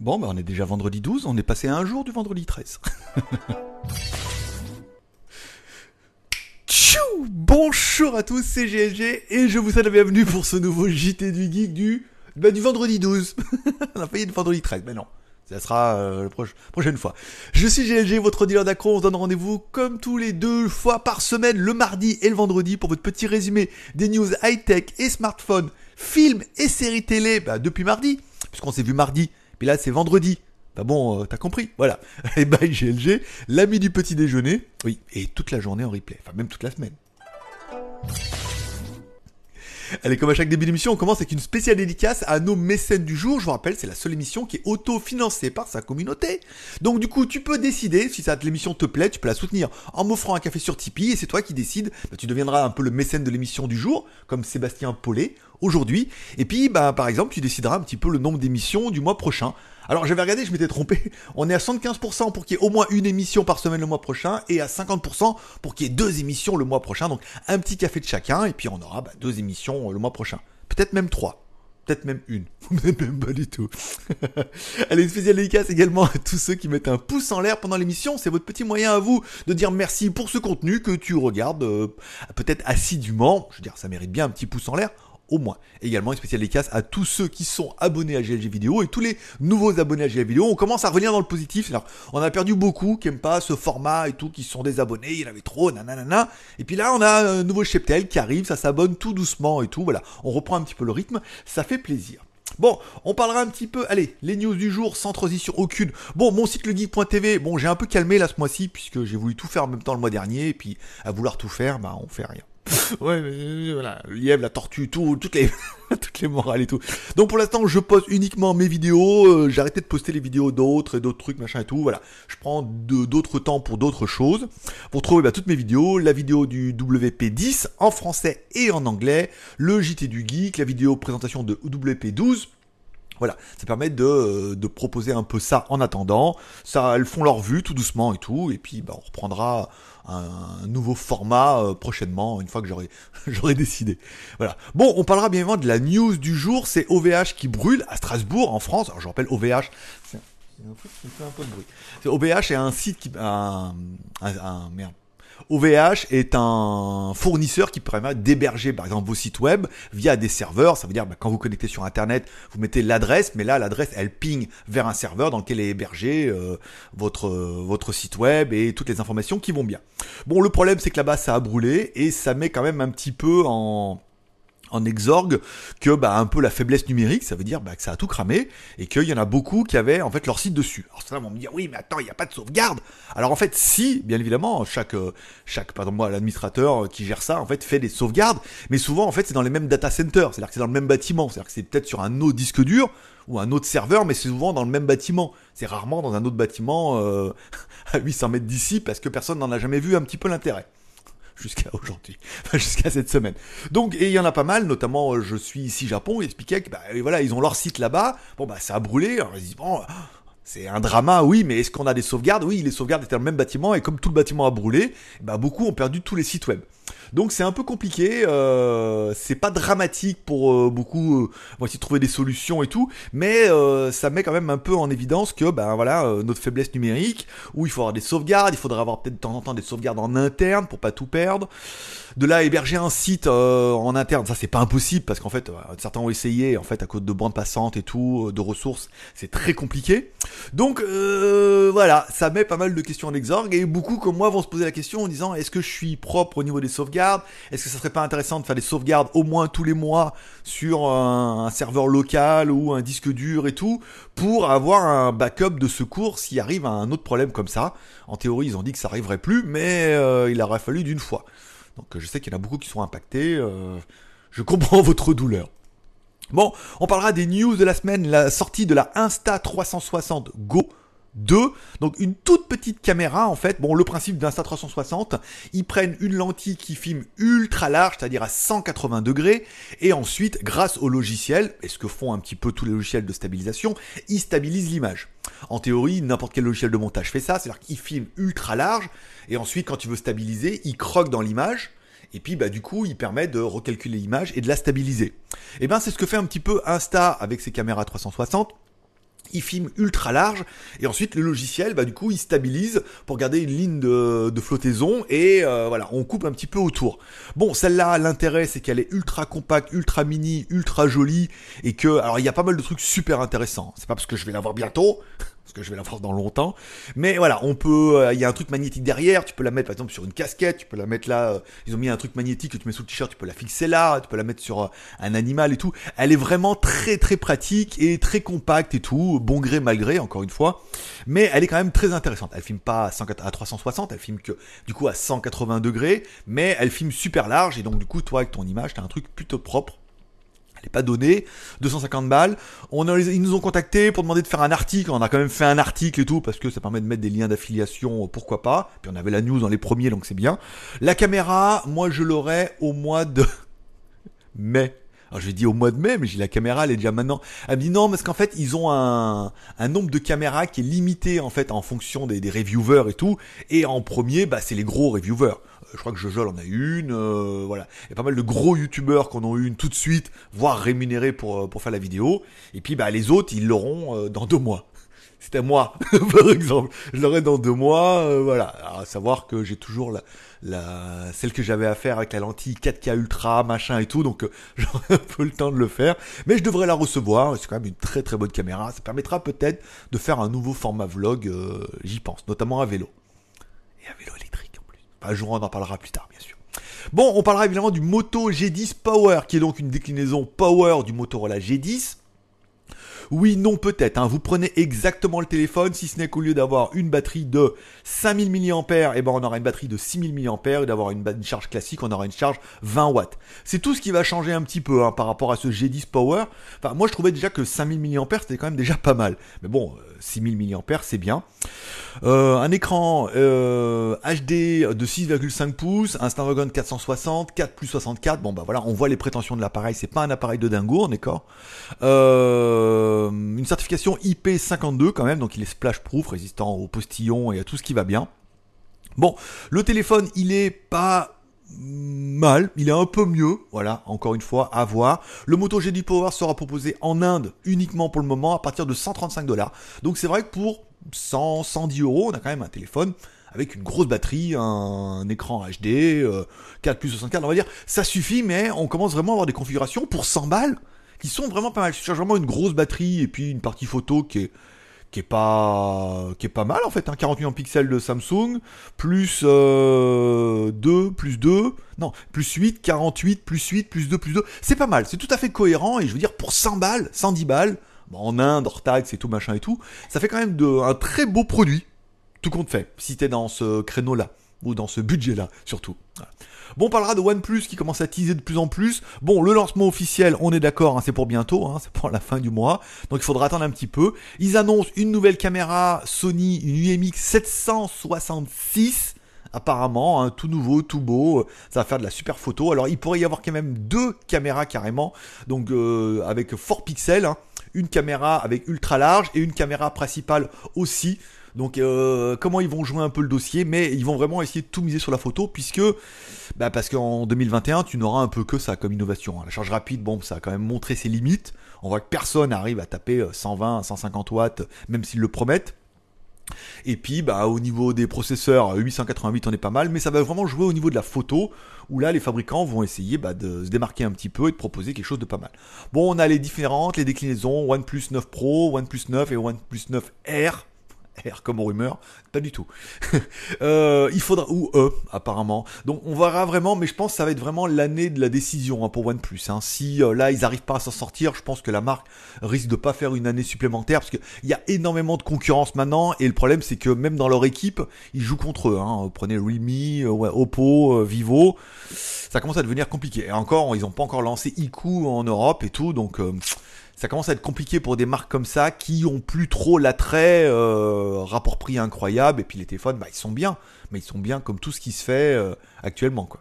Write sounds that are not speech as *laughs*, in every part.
Bon, bah on est déjà vendredi 12, on est passé à un jour du vendredi 13. *laughs* Tchou Bonjour à tous, c'est GLG et je vous souhaite la bienvenue pour ce nouveau JT du Geek du, bah, du vendredi 12. *laughs* on a failli être vendredi 13, mais non. Ça sera euh, la prochaine fois. Je suis GLG, votre dealer d'accro. On se donne rendez-vous comme tous les deux fois par semaine, le mardi et le vendredi, pour votre petit résumé des news high-tech et smartphones, films et séries télé bah, depuis mardi, puisqu'on s'est vu mardi puis là, c'est vendredi. Bah bon, euh, t'as compris, voilà. *laughs* Et bye GLG, l'ami du petit déjeuner. Oui, et toute la journée en replay, enfin même toute la semaine. Allez, comme à chaque début d'émission, on commence avec une spéciale dédicace à nos mécènes du jour. Je vous rappelle, c'est la seule émission qui est auto-financée par sa communauté. Donc du coup, tu peux décider, si l'émission te plaît, tu peux la soutenir en m'offrant un café sur Tipeee, et c'est toi qui décides. Bah, tu deviendras un peu le mécène de l'émission du jour, comme Sébastien Paulet, aujourd'hui. Et puis, bah, par exemple, tu décideras un petit peu le nombre d'émissions du mois prochain. Alors j'avais regardé, je m'étais trompé. *laughs* On est à 75% pour qu'il y ait au moins une émission par semaine le mois prochain et à 50% pour qu'il y ait deux émissions le mois prochain. Donc un petit café de chacun et puis on aura bah, deux émissions le mois prochain. Peut-être même trois. Peut-être même une. *laughs* même pas du tout. *laughs* Allez, une dédicace également à tous ceux qui mettent un pouce en l'air pendant l'émission. C'est votre petit moyen à vous de dire merci pour ce contenu que tu regardes euh, peut-être assidûment. Je veux dire, ça mérite bien un petit pouce en l'air au moins. Également une spéciale dédicace à tous ceux qui sont abonnés à GLG Vidéo et tous les nouveaux abonnés à GLG Vidéo. On commence à revenir dans le positif. Alors, on a perdu beaucoup qui n'aiment pas ce format et tout, qui sont désabonnés, il y en avait trop, nanana. Et puis là, on a un nouveau cheptel qui arrive, ça s'abonne tout doucement et tout. Voilà, on reprend un petit peu le rythme, ça fait plaisir. Bon, on parlera un petit peu, allez, les news du jour sans transition aucune. Bon, mon site legeek.tv, bon, j'ai un peu calmé là ce mois-ci puisque j'ai voulu tout faire en même temps le mois dernier et puis à vouloir tout faire, bah on fait rien ouais, mais voilà, lièvre, la tortue, tout, toutes les, *laughs* toutes les morales et tout. Donc pour l'instant, je poste uniquement mes vidéos. Euh, de poster les vidéos d'autres et d'autres trucs, machin et tout. Voilà, je prends d'autres temps pour d'autres choses. Pour trouver bah, toutes mes vidéos, la vidéo du WP10 en français et en anglais, le JT du geek, la vidéo présentation de WP12. Voilà, ça permet de, euh, de, proposer un peu ça en attendant. Ça, elles font leur vue tout doucement et tout, et puis bah, on reprendra un nouveau format euh, prochainement, une fois que j'aurai *laughs* j'aurai décidé. Voilà. Bon, on parlera bien évidemment de la news du jour, c'est OVH qui brûle à Strasbourg, en France. Alors je rappelle OVH, c'est un peu de bruit. OVH est un site qui, un, un, un merde, OVH est un fournisseur qui permet d'héberger par exemple vos sites web via des serveurs. Ça veut dire bah, quand vous connectez sur Internet, vous mettez l'adresse, mais là l'adresse elle ping vers un serveur dans lequel est hébergé euh, votre votre site web et toutes les informations qui vont bien. Bon, le problème c'est que là-bas ça a brûlé et ça met quand même un petit peu en en exorgue que bah, un peu la faiblesse numérique, ça veut dire bah, que ça a tout cramé et qu'il y en a beaucoup qui avaient en fait leur site dessus. Alors ça, vont me dire oui, mais attends, il n'y a pas de sauvegarde. Alors en fait, si, bien évidemment, chaque euh, chaque pardon moi l'administrateur qui gère ça en fait fait des sauvegardes, mais souvent en fait c'est dans les mêmes data centers, c'est-à-dire que c'est dans le même bâtiment, c'est-à-dire que c'est peut-être sur un autre disque dur ou un autre serveur, mais c'est souvent dans le même bâtiment. C'est rarement dans un autre bâtiment euh, *laughs* à 800 mètres d'ici parce que personne n'en a jamais vu un petit peu l'intérêt jusqu'à aujourd'hui, *laughs* jusqu'à cette semaine. Donc, et il y en a pas mal, notamment, euh, je suis ici Japon, ils expliquaient que, bah, voilà, ils ont leur site là-bas, bon, bah, ça a brûlé, alors ils disent, bon, c'est un drama, oui, mais est-ce qu'on a des sauvegardes? Oui, les sauvegardes étaient dans le même bâtiment, et comme tout le bâtiment a brûlé, bah, beaucoup ont perdu tous les sites web. Donc c'est un peu compliqué, euh, c'est pas dramatique pour euh, beaucoup, euh, on va de trouver des solutions et tout, mais ça met quand même un peu en évidence que ben voilà notre faiblesse numérique, où il faut avoir des sauvegardes, il faudra avoir peut-être de temps en temps des sauvegardes en interne pour pas tout perdre. De là héberger un site en interne, ça c'est pas impossible parce qu'en fait certains ont essayé en fait à cause de bandes passantes et tout, de ressources, c'est très compliqué. Donc voilà, ça met pas mal de questions en exorgue et beaucoup comme moi vont se poser la question en disant est-ce que je suis propre au niveau des sauvegardes? Est-ce que ça serait pas intéressant de faire des sauvegardes au moins tous les mois sur un, serveur local ou un disque dur et tout pour avoir un backup de secours s'il arrive un autre problème comme ça? En théorie, ils ont dit que ça arriverait plus, mais euh, il aurait fallu d'une fois. Donc je sais qu'il y en a beaucoup qui sont impactés. Euh, je comprends *laughs* votre douleur. Bon, on parlera des news de la semaine, la sortie de la Insta 360 Go 2. Donc une toute petite caméra en fait. Bon, le principe d'Insta 360, ils prennent une lentille qui filme ultra large, c'est-à-dire à 180 degrés, et ensuite, grâce au logiciel, et ce que font un petit peu tous les logiciels de stabilisation, ils stabilisent l'image. En théorie, n'importe quel logiciel de montage fait ça, c'est-à-dire qu'il filme ultra large, et ensuite, quand tu veux stabiliser, il croque dans l'image. Et puis bah du coup, il permet de recalculer l'image et de la stabiliser. Et ben c'est ce que fait un petit peu Insta avec ses caméras 360 il filme ultra large et ensuite le logiciel bah du coup il stabilise pour garder une ligne de, flottaison et euh, voilà on coupe un petit peu autour. Bon celle-là l'intérêt c'est qu'elle est ultra compacte ultra mini ultra jolie et que alors il y a pas mal de trucs super intéressants. C'est pas parce que je vais l'avoir bientôt parce que je vais la voir dans longtemps. Mais voilà, on peut, euh, il y a un truc magnétique derrière, tu peux la mettre par exemple sur une casquette, tu peux la mettre là, euh, ils ont mis un truc magnétique que tu mets sous le t-shirt, tu peux la fixer là, tu peux la mettre sur euh, un animal et tout. Elle est vraiment très très pratique et très compacte et tout, bon gré mal gré encore une fois. Mais elle est quand même très intéressante. Elle filme pas à, 360, elle filme que du coup à 180 degrés, mais elle filme super large et donc du coup toi avec ton image t'as un truc plutôt propre pas donné. 250 balles. On ils nous ont contacté pour demander de faire un article. On a quand même fait un article et tout parce que ça permet de mettre des liens d'affiliation, pourquoi pas. Puis on avait la news dans les premiers, donc c'est bien. La caméra, moi je l'aurai au mois de *laughs* mai. Alors je dit au mois de mai, mais j'ai la caméra, elle est déjà maintenant. Elle me dit non, parce qu'en fait ils ont un, un nombre de caméras qui est limité en fait en fonction des, des reviewers et tout. Et en premier, bah c'est les gros reviewers je crois que Jojo en a une, euh, voilà. Il y a pas mal de gros youtubeurs qui en ont une tout de suite, voire rémunérés pour, euh, pour faire la vidéo. Et puis bah les autres, ils l'auront euh, dans deux mois. C'était moi, *laughs* par exemple. Je l'aurai dans deux mois, voilà. à savoir que j'ai toujours la, celle que j'avais à faire avec la lentille 4K ultra, machin et tout, donc *laughs* j'aurai un peu le temps de le faire. Mais je devrais la recevoir, c'est quand même une très très bonne caméra. Ça permettra peut-être de faire un nouveau format vlog, j'y pense, notamment à vélo. Et à vélo électrique. Un jour, on en parlera plus tard, bien sûr. Bon, on parlera évidemment du Moto G10 Power, qui est donc une déclinaison Power du Motorola G10. Oui, non, peut-être. Hein. Vous prenez exactement le téléphone, si ce n'est qu'au lieu d'avoir une batterie de 5000 mAh, et ben on aura une batterie de 6000 mAh, et d'avoir une, charge classique, on aura une charge 20 watts. C'est tout ce qui va changer un petit peu hein, par rapport à ce G10 Power. Enfin, moi je trouvais déjà que 5000 mAh c'était quand même déjà pas mal. Mais bon, 6000 euh, mAh c'est bien. Euh, un écran euh, HD de 6,5 pouces, un Snapdragon 460, 4 plus 64. Bon bah voilà, on voit les prétentions de l'appareil. C'est pas un appareil de dingo, d'accord. Euh, une certification IP52 quand même, donc il est splash proof, résistant aux postillons et à tout ce qui va bien. Bon, le téléphone, il est pas mal, il est un peu mieux, voilà, encore une fois, à voir. Le Moto G10 Power sera proposé en Inde uniquement pour le moment à partir de 135 dollars. Donc c'est vrai que pour 100, 110 euros, on a quand même un téléphone avec une grosse batterie, un, écran HD, 4 plus 64, on va dire, ça suffit, mais on commence vraiment à avoir des configurations pour 100 balles qui sont vraiment pas mal. Je cherche vraiment une grosse batterie et puis une partie photo qui est qui est pas qui est pas mal en fait, hein, 48 pixels de Samsung, plus 2, euh, plus 2, non, plus 8, 48, plus 8, plus 2, plus 2, c'est pas mal, c'est tout à fait cohérent, et je veux dire, pour 100 balles, 110 balles, en Inde, hors taxe et tout, machin et tout, ça fait quand même de, un très beau produit, tout compte fait, si t'es dans ce créneau-là, ou dans ce budget-là, surtout. Bon, on parlera de OnePlus qui commence à teaser de plus en plus. Bon, le lancement officiel, on est d'accord, hein, c'est pour bientôt, hein, c'est pour la fin du mois. Donc il faudra attendre un petit peu. Ils annoncent une nouvelle caméra Sony, une UMX 766 apparemment, hein, tout nouveau, tout beau, ça va faire de la super photo. Alors il pourrait y avoir quand même deux caméras carrément, donc euh, avec fort pixels, une caméra avec ultra large et une caméra principale aussi. Donc euh, comment ils vont jouer un peu le dossier, mais ils vont vraiment essayer de tout miser sur la photo, puisque bah parce qu'en 2021 tu n'auras un peu que ça comme innovation. Hein. La charge rapide, bon, ça a quand même montré ses limites. On voit que personne n'arrive à taper 120, euh, 150 watts, même s'ils le promettent. Et puis bah au niveau des processeurs 888 on est pas mal mais ça va vraiment jouer au niveau de la photo où là les fabricants vont essayer bah, de se démarquer un petit peu et de proposer quelque chose de pas mal. Bon on a les différentes, les déclinaisons OnePlus 9 Pro, OnePlus 9 et OnePlus 9 R R comme rumeur, pas du tout. *laughs* Euh, il faudra ou E apparemment. Donc on verra vraiment, mais je pense que ça va être vraiment l'année de la décision hein, pour OnePlus. Hein. Si euh, là ils n'arrivent pas à s'en sortir, je pense que la marque risque de pas faire une année supplémentaire parce qu'il y a énormément de concurrence maintenant et le problème c'est que même dans leur équipe ils jouent contre eux. Hein. Prenez Realme, Oppo, Vivo, ça commence à devenir compliqué. Et encore, ils n'ont pas encore lancé Iku en Europe et tout, donc ça commence à être compliqué pour des marques comme ça qui ont plus trop l'attrait, euh, rapport prix incroyable, et puis les téléphones, bah, ils sont bien, mais ils sont bien comme tout ce qui se fait euh, actuellement, quoi.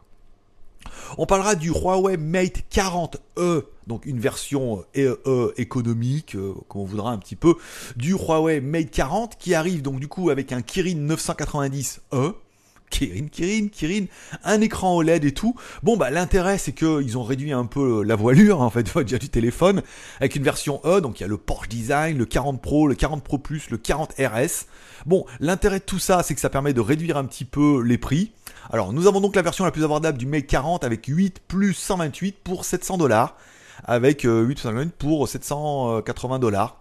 On parlera du Huawei Mate 40e, donc une version euh, e, économique, comme on voudra un petit peu, du Huawei Mate 40 qui arrive donc du coup avec un Kirin 990e, Kirin, Kirin, Kirin, un écran OLED et tout. Bon, bah l'intérêt c'est qu'ils ont réduit un peu la voilure en fait *laughs* déjà du téléphone avec une version E. Donc il y a le Porsche Design, le 40 Pro, le 40 Pro Plus, le 40 RS. Bon, l'intérêt de tout ça c'est que ça permet de réduire un petit peu les prix. Alors nous avons donc la version la plus abordable du Mate 40 avec 8 plus 128 pour 700 dollars, avec 8 euh, plus 128 pour 780 dollars.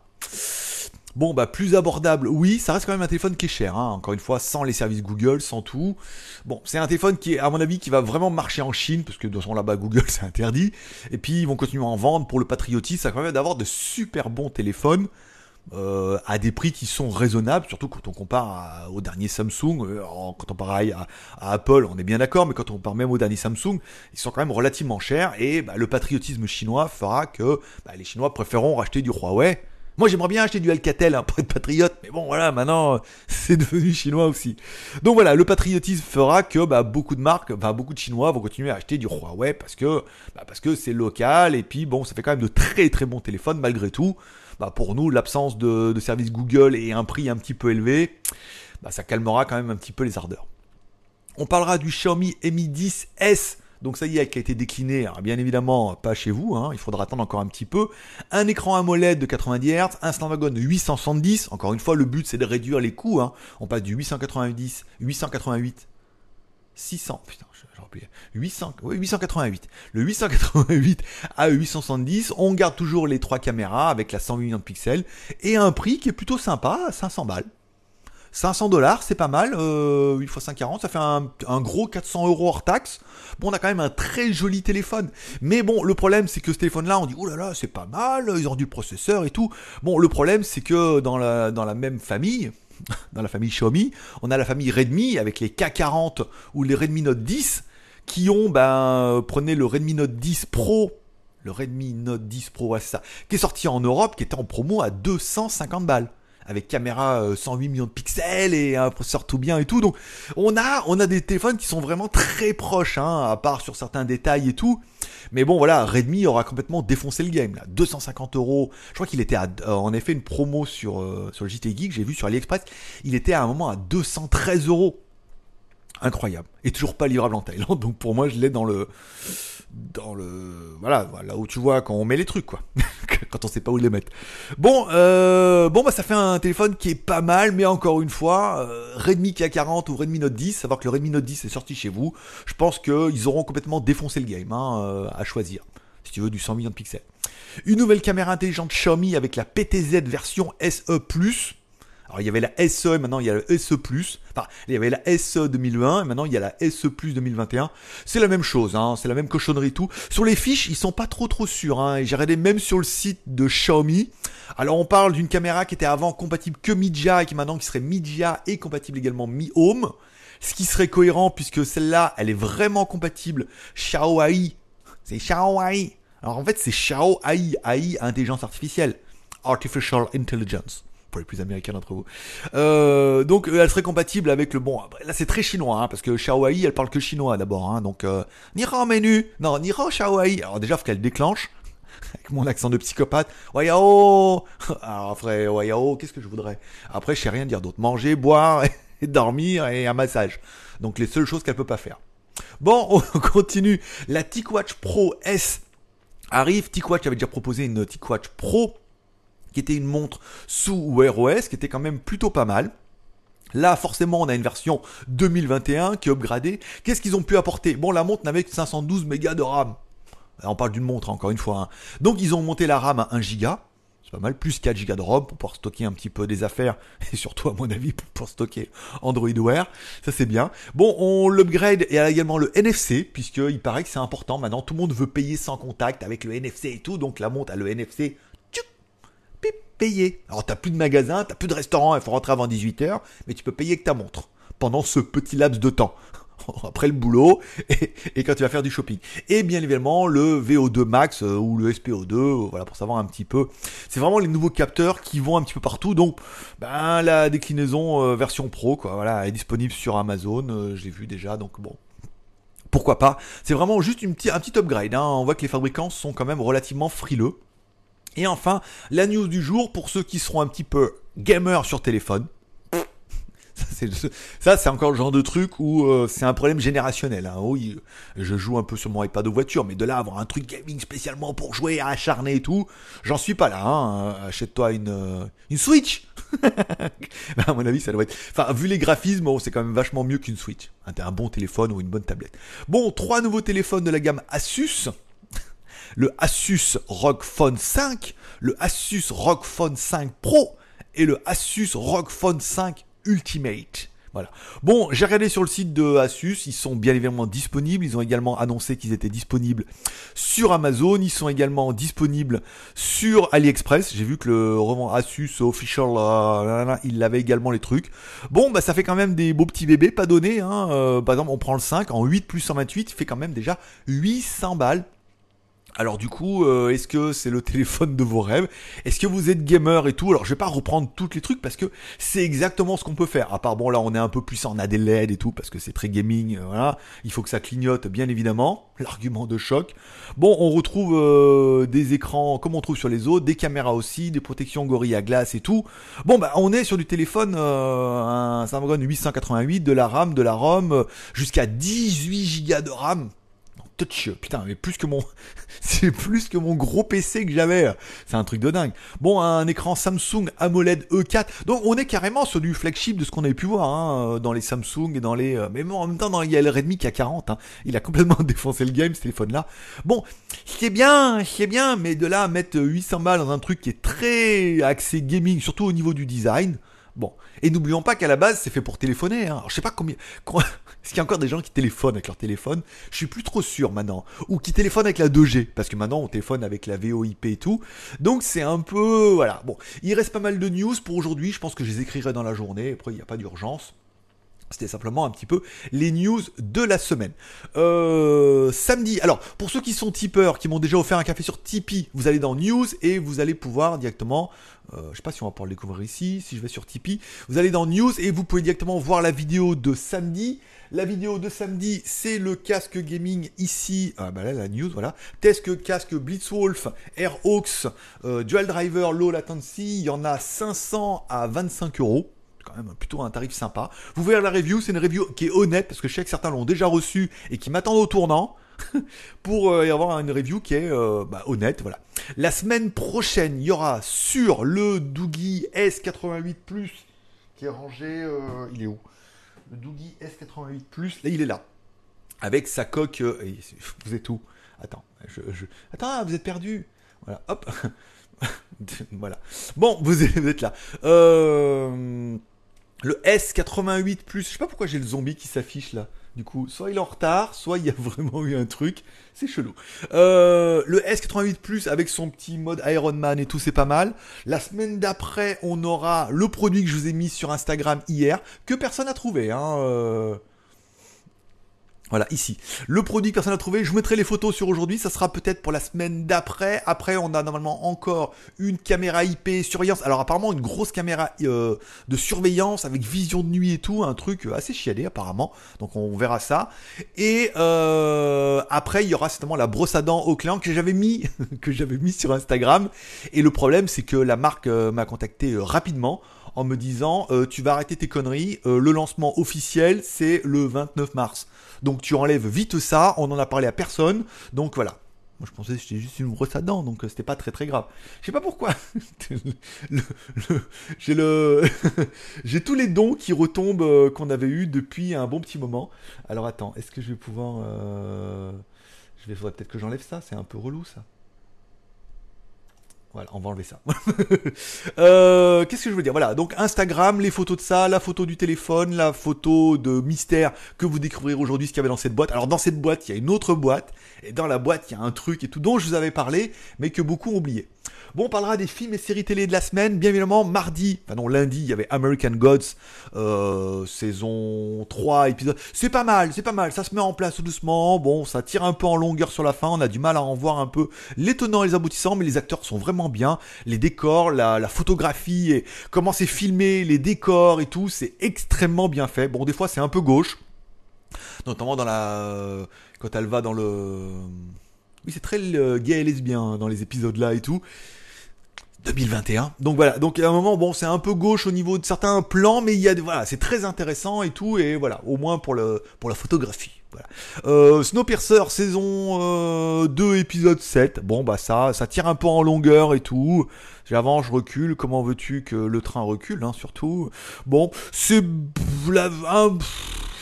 Bon, bah plus abordable, oui, ça reste quand même un téléphone qui est cher, hein. encore une fois, sans les services Google, sans tout. Bon, c'est un téléphone qui est, à mon avis, qui va vraiment marcher en Chine, parce que de toute façon là-bas, Google, *laughs* c'est interdit. Et puis, ils vont continuer à en vendre pour le patriotisme, ça permet d'avoir de super bons téléphones. Euh, à des prix qui sont raisonnables, surtout quand on compare au dernier Samsung, euh, quand on pareil à, Apple, on est bien d'accord, mais quand on compare même au dernier Samsung, ils sont quand même relativement chers, et bah, le patriotisme chinois fera que bah, les Chinois préféreront racheter du Huawei, moi, j'aimerais bien acheter du Alcatel hein, pour être patriote, mais bon, voilà, maintenant, *laughs* c'est devenu chinois aussi. Donc voilà, le patriotisme fera que bah, beaucoup de marques, enfin beaucoup de Chinois vont continuer à acheter du Huawei parce que bah, c'est local et puis bon, ça fait quand même de très très bons téléphones malgré tout. Bah, pour nous, l'absence de, de service Google et un prix un petit peu élevé, bah, ça calmera quand même un petit peu les ardeurs. On parlera du Xiaomi Mi 10S donc ça y est, qui a été décliné, bien évidemment pas chez vous, hein, il faudra attendre encore un petit peu. Un écran AMOLED de 90 Hz, un Snapdragon 870, encore une fois le but c'est de réduire les coûts, hein. on passe du 890, 888, 600, putain, oublié, 800, oui, 888. Le 888 à 870, on garde toujours les trois caméras avec la 108 millions de pixels et un prix qui est plutôt sympa, 500 balles. 500 dollars, c'est pas mal. Euh, 8 x 540, ça fait un, gros 400 euros hors taxe. Bon, on a quand même un très joli téléphone. Mais bon, le problème, c'est que ce téléphone-là, on dit, oh là là, c'est pas mal, ils ont du processeur et tout. Bon, le problème, c'est que dans la, dans la même famille, *laughs* dans la famille Xiaomi, on a la famille Redmi avec les K40 ou les Redmi Note 10 qui ont, ben, prenez le Redmi Note 10 Pro le Redmi Note 10 Pro, c'est ça, qui est sorti en Europe, qui était en promo à 250 balles avec caméra 108 euh, millions de pixels et un processeur tout bien et tout. Donc on a on a des téléphones qui sont vraiment très proches, hein, à part sur certains détails et tout. Mais bon voilà, Redmi aura complètement défoncé le game là. 250 euros. Je crois qu'il était à, euh, en effet une promo sur euh, sur le JT Geek. J'ai vu sur AliExpress, il était à un moment à 213 euros. Incroyable. Et toujours pas livrable en Thaïlande. Donc pour moi, je l'ai dans le dans le voilà là où tu vois quand on met les trucs quoi. *laughs* Quand on sait pas où les mettre bon euh, bon bah ça fait un téléphone qui est pas mal mais encore une fois euh, Redmi K40 ou Redmi Note 10 savoir que le Redmi Note 10 est sorti chez vous je pense qu'ils auront complètement défoncé le game hein, euh, à choisir. Si tu veux du 100 millions de pixels. Une nouvelle caméra intelligente Xiaomi avec la PTZ version SE alors il y avait la SE et maintenant il y a la SE+. Enfin, il y avait la SE 2020 et maintenant il y a la SE 2021. C'est la même chose, hein, c'est la même cochonnerie tout. Sur les fiches, ils sont pas trop trop sûrs. Hein, j'ai regardé même sur le site de Xiaomi. Alors on parle d'une caméra qui était avant compatible que Mijia et qui maintenant qui serait Mijia et compatible également Mi Home. Ce qui serait cohérent puisque celle-là, elle est vraiment compatible Xiaomi. C'est Xiaomi. Alors en fait, c'est Xiaomi AI intelligence artificielle. Artificial Intelligence pour les plus américains d'entre vous. Euh, donc elle serait compatible avec le bon. Là c'est très chinois hein, parce que Xiaoai elle parle que chinois d'abord. Hein, donc euh, Nihao menu, non Nihao Xiaoai. Alors déjà faut qu'elle déclenche *laughs* avec mon accent de psychopathe. Wayao. *laughs* Alors après Wayao, qu'est-ce que je voudrais? Après je sais rien dire d'autre. Manger, boire, *laughs* dormir et un massage. Donc les seules choses qu'elle peut pas faire. Bon, on continue. La TicWatch Pro S arrive. TicWatch avait déjà proposé une TicWatch Pro qui était une montre sous Wear OS, qui était quand même plutôt pas mal. Là, forcément, on a une version 2021 qui est upgradée. Qu'est-ce qu'ils ont pu apporter? Bon, la montre n'avait que 512 mégas de RAM. On parle d'une montre, encore une fois. Hein. Donc, ils ont monté la RAM à 1 giga. C'est pas mal, plus 4 gigas de ROM pour pouvoir stocker un petit peu des affaires. *laughs* Et surtout, à mon avis, pour pouvoir stocker Android Wear. Ça, c'est bien. Bon, on l'upgrade et a également le NFC, puisqu'il paraît que c'est important. Maintenant, tout le monde veut payer sans contact avec le NFC et tout. Donc, la montre a le NFC Alors t'as plus de magasin, t'as plus de restaurant, il faut rentrer avant 18h, mais tu peux payer que ta montre pendant ce petit laps de temps. *laughs* Après le boulot et, quand tu vas faire du shopping. Et bien évidemment le VO2 Max euh, ou le SPO2, euh, voilà pour savoir un petit peu. C'est vraiment les nouveaux capteurs qui vont un petit peu partout. Donc ben la déclinaison euh, version pro quoi, voilà, est disponible sur Amazon. je l'ai vu déjà, donc bon, pourquoi pas? C'est vraiment juste un petit upgrade. Hein. On voit que les fabricants sont quand même relativement frileux. Et enfin, la news du jour pour ceux qui seront un petit peu gamers sur téléphone. Ça C'est encore le genre de truc où euh, c'est un problème générationnel. Hein. Oui, je joue un peu sur mon iPad de voiture, mais de là avoir un truc gaming spécialement pour jouer, acharné et tout, j'en suis pas là. Hein. Achète-toi une euh, une Switch. *laughs* Bah, à mon avis, ça doit être. Enfin, vu les graphismes, c'est quand même vachement mieux qu'une Switch. Hein, un bon téléphone ou une bonne tablette. Bon, trois nouveaux téléphones de la gamme Asus le Asus ROG Phone 5, le Asus ROG Phone 5 Pro et le Asus ROG Phone 5 Ultimate. Voilà. Bon, j'ai regardé sur le site de Asus, ils sont bien évidemment disponibles. Ils ont également annoncé qu'ils étaient disponibles sur Amazon. Ils sont également disponibles sur AliExpress. J'ai vu que le revend Asus Official, euh, il avait également les trucs. Bon, bah ça fait quand même des beaux petits bébés, pas donnés. Hein. Euh, par exemple, on prend le 5 en 8 plus 128, fait quand même déjà 800 balles. Alors du coup, euh, est-ce que c'est le *laughs* téléphone de vos rêves? Est-ce que vous êtes gamer et tout? Alors je vais pas reprendre tous les trucs parce que c'est exactement ce qu'on peut faire. À part bon là on est un peu plus on a LED et tout parce que c'est très gaming, euh, voilà. Il faut que ça clignote bien évidemment. *laughs* L'argument de choc. Bon, on retrouve euh, des écrans comme on trouve sur les autres, des caméras aussi, des protections Gorilla Glass et tout. Bon bah on est sur du téléphone, un Snapdragon 888, de la RAM, de la ROM, jusqu'à 18 Go de RAM putain, mais plus que mon, *laughs* c'est plus que mon gros PC que j'avais. C'est un truc de dingue. Bon, un écran Samsung AMOLED E4. Donc, on est carrément sur du flagship de ce qu'on avait pu voir hein, dans les Samsung et dans les. Euh, mais bon, en même temps, dans, il y a le Redmi qui a 40. Hein. Il a complètement *laughs* défoncé le game, ce téléphone-là. Bon, c'est bien, c'est bien, mais de là à mettre 800 balles dans un truc qui est très axé gaming, surtout au niveau du design. Bon, et n'oublions pas qu'à la base c'est fait pour téléphoner. Hein. Alors, je sais pas combien. *laughs* Est-ce qu'il y a encore des gens qui téléphonent avec leur téléphone? Je suis plus trop sûr maintenant. Ou qui téléphonent avec la 2G, parce que maintenant on téléphone avec la VoIP et tout. Donc c'est un peu voilà. Bon, il reste pas mal de news pour aujourd'hui. Je pense que je les écrirai dans la journée. Après, il n'y a pas d'urgence. C'était simplement un petit peu les news de la semaine. Euh, samedi, alors pour ceux qui sont tipeurs, qui m'ont déjà offert un café sur Tipeee, vous allez dans news et vous allez pouvoir directement, euh, je sais pas si on va pouvoir le découvrir ici, si je vais sur Tipeee, vous allez dans news et vous pouvez directement voir la vidéo de samedi. La vidéo de samedi, c'est le casque gaming ici. Ah bah là, la news, voilà. Test casque Blitzwolf, Airhawks, euh, Dual Driver Low Latency. Il y en a 500 à 25 euros quand même plutôt un tarif sympa. Vous verrez la review, c'est une review qui est honnête parce que je sais que certains l'ont déjà reçu et qui m'attendent au tournant *laughs* pour euh, y avoir une review qui est euh, bah, honnête. Voilà. La semaine prochaine, il y aura sur le Doogie S88 Plus qui est rangé. Euh, il est où? Le Doogie S88 Plus, là il est là. Avec sa coque. vous êtes où? Attends, je, attends, vous êtes perdu. Voilà, hop. *laughs* voilà. Bon, vous êtes là. Le S88 plus, je sais pas pourquoi j'ai le zombie qui s'affiche là. Du coup, soit il est en retard, soit il y a *laughs* vraiment eu un truc. C'est chelou. Euh, le S88 Plus avec son petit mode Iron Man et tout, c'est pas mal. La semaine d'après, on aura le produit que je vous ai mis sur Instagram hier, que personne n'a trouvé. Hein, euh, voilà, ici. Le produit que personne n'a trouvé, je mettrai les photos sur aujourd'hui, ça sera peut-être pour la semaine d'après. Après, on a normalement encore une caméra IP surveillance. Alors apparemment, une grosse caméra euh, de surveillance avec vision de nuit et tout, un truc assez chialé apparemment. Donc on verra ça. Et euh, après, il y aura certainement la brosse à dents au client que j'avais mis, *laughs* que j'avais mis sur Instagram. Et le problème, c'est que la marque euh, m'a contacté rapidement en me disant tu vas arrêter tes conneries, le lancement officiel c'est le 29 mars. Donc tu enlèves vite ça, on n'en a parlé à personne. Donc voilà. Moi je pensais que c'était juste une brosse à dents, donc euh, c'était pas très très grave. Je sais pas pourquoi. *laughs* j'ai le, *laughs* j'ai tous les dons qui retombent euh, qu'on avait eu depuis un bon petit moment. Alors attends, est-ce que je vais pouvoir, euh, je vais, faudrait peut-être que j'enlève ça. C'est un peu relou ça. Voilà, on va enlever ça. *laughs* Euh, qu'est-ce que je veux dire? Voilà, donc Instagram, les photos de ça, la photo du téléphone, la photo de mystère que vous découvrirez aujourd'hui, ce qu'il y avait dans cette boîte. Alors dans cette boîte, il y a une autre boîte, et dans la boîte, il y a un truc et tout dont je vous avais parlé, mais que beaucoup ont oublié. Bon, on parlera des films et séries télé de la semaine. Bien évidemment, mardi, enfin non, lundi, il y avait American Gods, euh, saison 3, épisode. C'est pas mal, c'est pas mal. Ça se met en place doucement. Bon, ça tire un peu en longueur sur la fin. On a du mal à en voir un peu les tenants et les aboutissants, mais les acteurs sont vraiment bien. Les décors, la, photographie et comment c'est filmé, les décors et tout, c'est extrêmement bien fait. Bon, des fois, c'est un peu gauche. Notamment dans la. Quand elle va dans le. Oui, c'est très gay et lesbien hein, dans les épisodes là et tout 2021. Donc voilà, donc à un moment, bon, c'est un peu gauche au niveau de certains plans, mais il y a, voilà, c'est très intéressant et tout, et voilà, au moins pour le pour la photographie. Voilà. Euh, Snowpiercer saison 2 euh, épisode 7. Bon bah ça ça tire un peu en longueur et tout. J'avance, je recule. Comment veux-tu que le train recule hein, surtout? Bon, c'est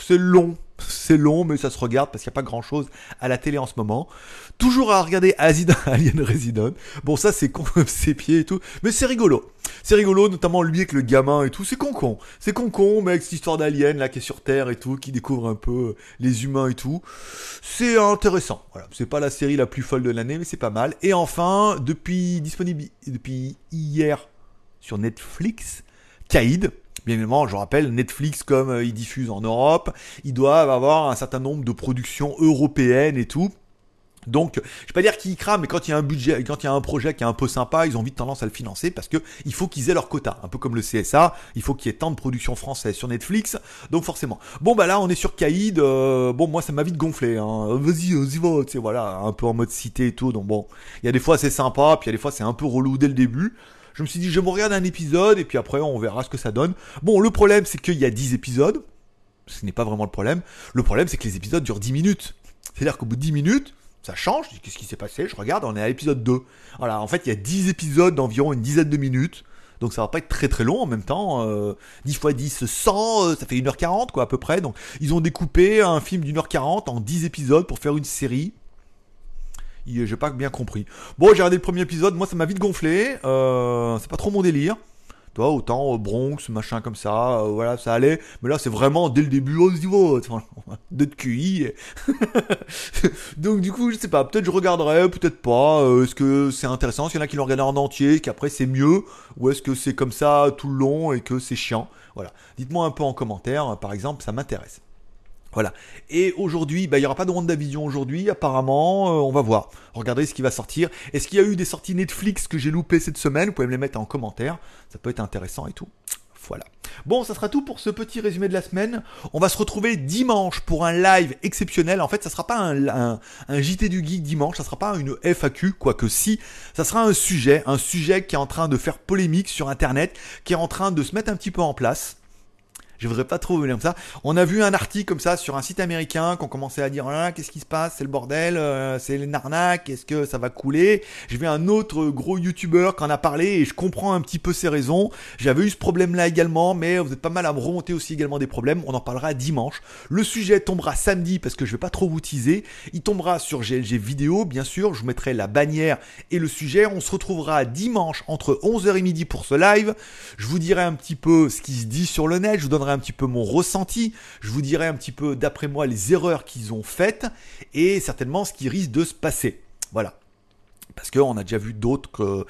c'est long c'est long, mais ça se regarde parce qu'il n'y a pas grand chose à la télé en ce moment. Toujours à regarder *laughs* Alien Resident. Bon, ça c'est con, ses pieds et tout, mais c'est rigolo. C'est rigolo, notamment lui avec le gamin et tout. C'est con con. C'est con con, mais avec cette histoire d'alien là qui est sur Terre et tout, qui découvre un peu les humains et tout. C'est intéressant. Voilà, c'est pas la série la plus folle de l'année, mais c'est pas mal. Et enfin, depuis disponible depuis hier sur Netflix, Kaïd Bien évidemment, je rappelle, Netflix, comme euh, ils diffusent en Europe, ils doivent avoir un certain nombre de productions européennes et tout. Donc, je vais pas dire qu'ils crament, mais quand il y a un budget, quand il y a un projet qui est un peu sympa, ils ont vite tendance à le financer parce que il faut qu'ils aient leur quota. Un peu comme le CSA, il faut qu'il y ait tant de productions françaises sur Netflix. Donc forcément. Bon bah là, on est sur Caïd. Euh, bon, moi ça m'a vite gonflé. Hein. Vas-y, vas-y va. Tu sais voilà, un peu en mode cité et tout. Donc bon, il y a des fois c'est sympa, puis il y a des fois c'est un peu relou dès le début. Je me suis dit, je me regarde un épisode et puis après on verra ce que ça donne. Bon, le problème c'est qu'il y a 10 épisodes. Ce n'est pas vraiment le problème. Le problème c'est que les épisodes durent 10 minutes. C'est-à-dire qu'au bout de 10 minutes, ça change. Qu'est-ce qui s'est passé? Je regarde, on est à l'épisode 2. Voilà, en fait, il y a 10 épisodes d'environ une dizaine de minutes. Donc ça va pas être très très long en même temps. 10 x 10, 100, ça fait 1h40 quoi à peu près. Donc ils ont découpé un film d'une heure 40 en 10 épisodes pour faire une série j'ai pas bien compris. Bon, j'ai regardé le premier épisode, moi ça m'a vite gonflé. Euh, c'est pas trop mon délire. Toi, autant euh, Bronx, machin comme ça, euh, voilà, ça allait. Mais là, c'est vraiment dès le début, oh, de QI. *laughs* Donc, du coup, je sais pas, peut-être je regarderai, peut-être pas. est-ce que c'est intéressant? Est-ce qu'il y en a qui l'ont regardé en entier, qu'après c'est mieux? Ou est-ce que c'est comme ça tout le long et que c'est chiant? Voilà. Dites-moi un peu en commentaire, par exemple, ça m'intéresse. Voilà. Et aujourd'hui, bah, il n'y aura pas de WandaVision aujourd'hui, apparemment. Euh, on va voir. Regardez ce qui va sortir. Est-ce qu'il y a eu des sorties Netflix que j'ai loupées cette semaine? Vous pouvez me les mettre en commentaire. Ça peut être intéressant et tout. Voilà. Bon, ça sera tout pour ce petit résumé de la semaine. On va se retrouver dimanche pour un live exceptionnel. En fait, ça sera pas un, un JT du geek dimanche, ça sera pas une FAQ, quoique si, ça sera un sujet, un sujet qui est en train de faire polémique sur Internet, qui est en train de se mettre un petit peu en place je voudrais pas trop comme ça. On a vu un article comme ça sur un site américain qu'on commençait à dire oh qu'est-ce qui se passe, c'est le bordel, euh, c'est les narnaques, est-ce que ça va couler? J'ai vu un autre gros youtubeur qui en a parlé et je comprends un petit peu ses raisons. J'avais eu ce problème-là également, mais vous êtes pas mal à me remonter aussi également des problèmes. On en parlera dimanche. Le sujet tombera samedi parce que je vais pas trop vous teaser. Il tombera sur GLG vidéo, bien sûr. Je vous mettrai la bannière et le sujet. On se retrouvera dimanche entre 11h et midi pour ce live. Je vous dirai un petit peu ce qui se dit sur le net. Je vous donnerai un petit peu mon ressenti, je vous dirai un petit peu d'après moi les erreurs qu'ils ont faites et certainement ce qui risque de se passer. Voilà. Parce qu'on a déjà vu d'autres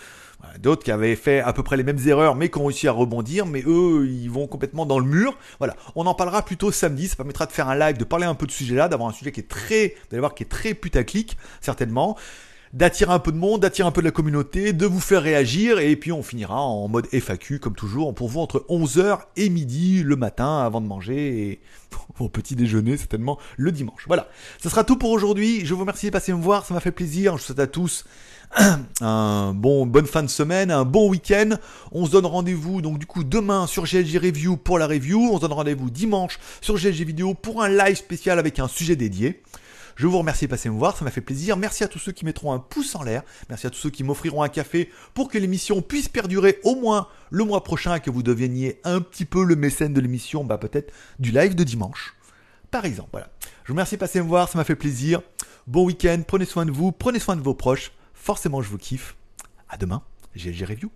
qui avaient fait à peu près les mêmes erreurs mais qui ont réussi à rebondir, mais eux ils vont complètement dans le mur. Voilà, on en parlera plutôt samedi, ça permettra de faire un live, de parler un peu de ce sujet-là, d'avoir un sujet qui est très, allez voir, qui est très putaclic, certainement d'attirer un peu de monde, d'attirer un peu de la communauté, de vous faire réagir, et puis on finira en mode FAQ, comme toujours, pour vous entre 11h et midi le matin avant de manger, et *laughs* au petit déjeuner certainement le dimanche. Voilà, ça sera tout pour aujourd'hui, je vous remercie de passer me voir, ça m'a fait plaisir, je vous souhaite à tous *clears throat* un bon bonne fin de semaine, un bon week-end. On se donne rendez-vous donc du coup demain sur GLG Review pour la review. On se donne rendez-vous dimanche sur GLG Vidéo pour un live spécial avec un sujet dédié. Je vous remercie de passer me voir, ça m'a fait plaisir. Merci à tous ceux qui mettront un pouce en l'air. Merci à tous ceux qui m'offriront un café pour que l'émission puisse perdurer au moins le mois prochain et que vous deveniez un petit peu le mécène de l'émission, bah peut-être du live de dimanche. Par exemple, voilà. Je vous remercie de passer me voir, ça m'a fait plaisir. Bon week-end, prenez soin de vous, prenez soin de vos proches. Forcément, je vous kiffe. À demain, GLG Review.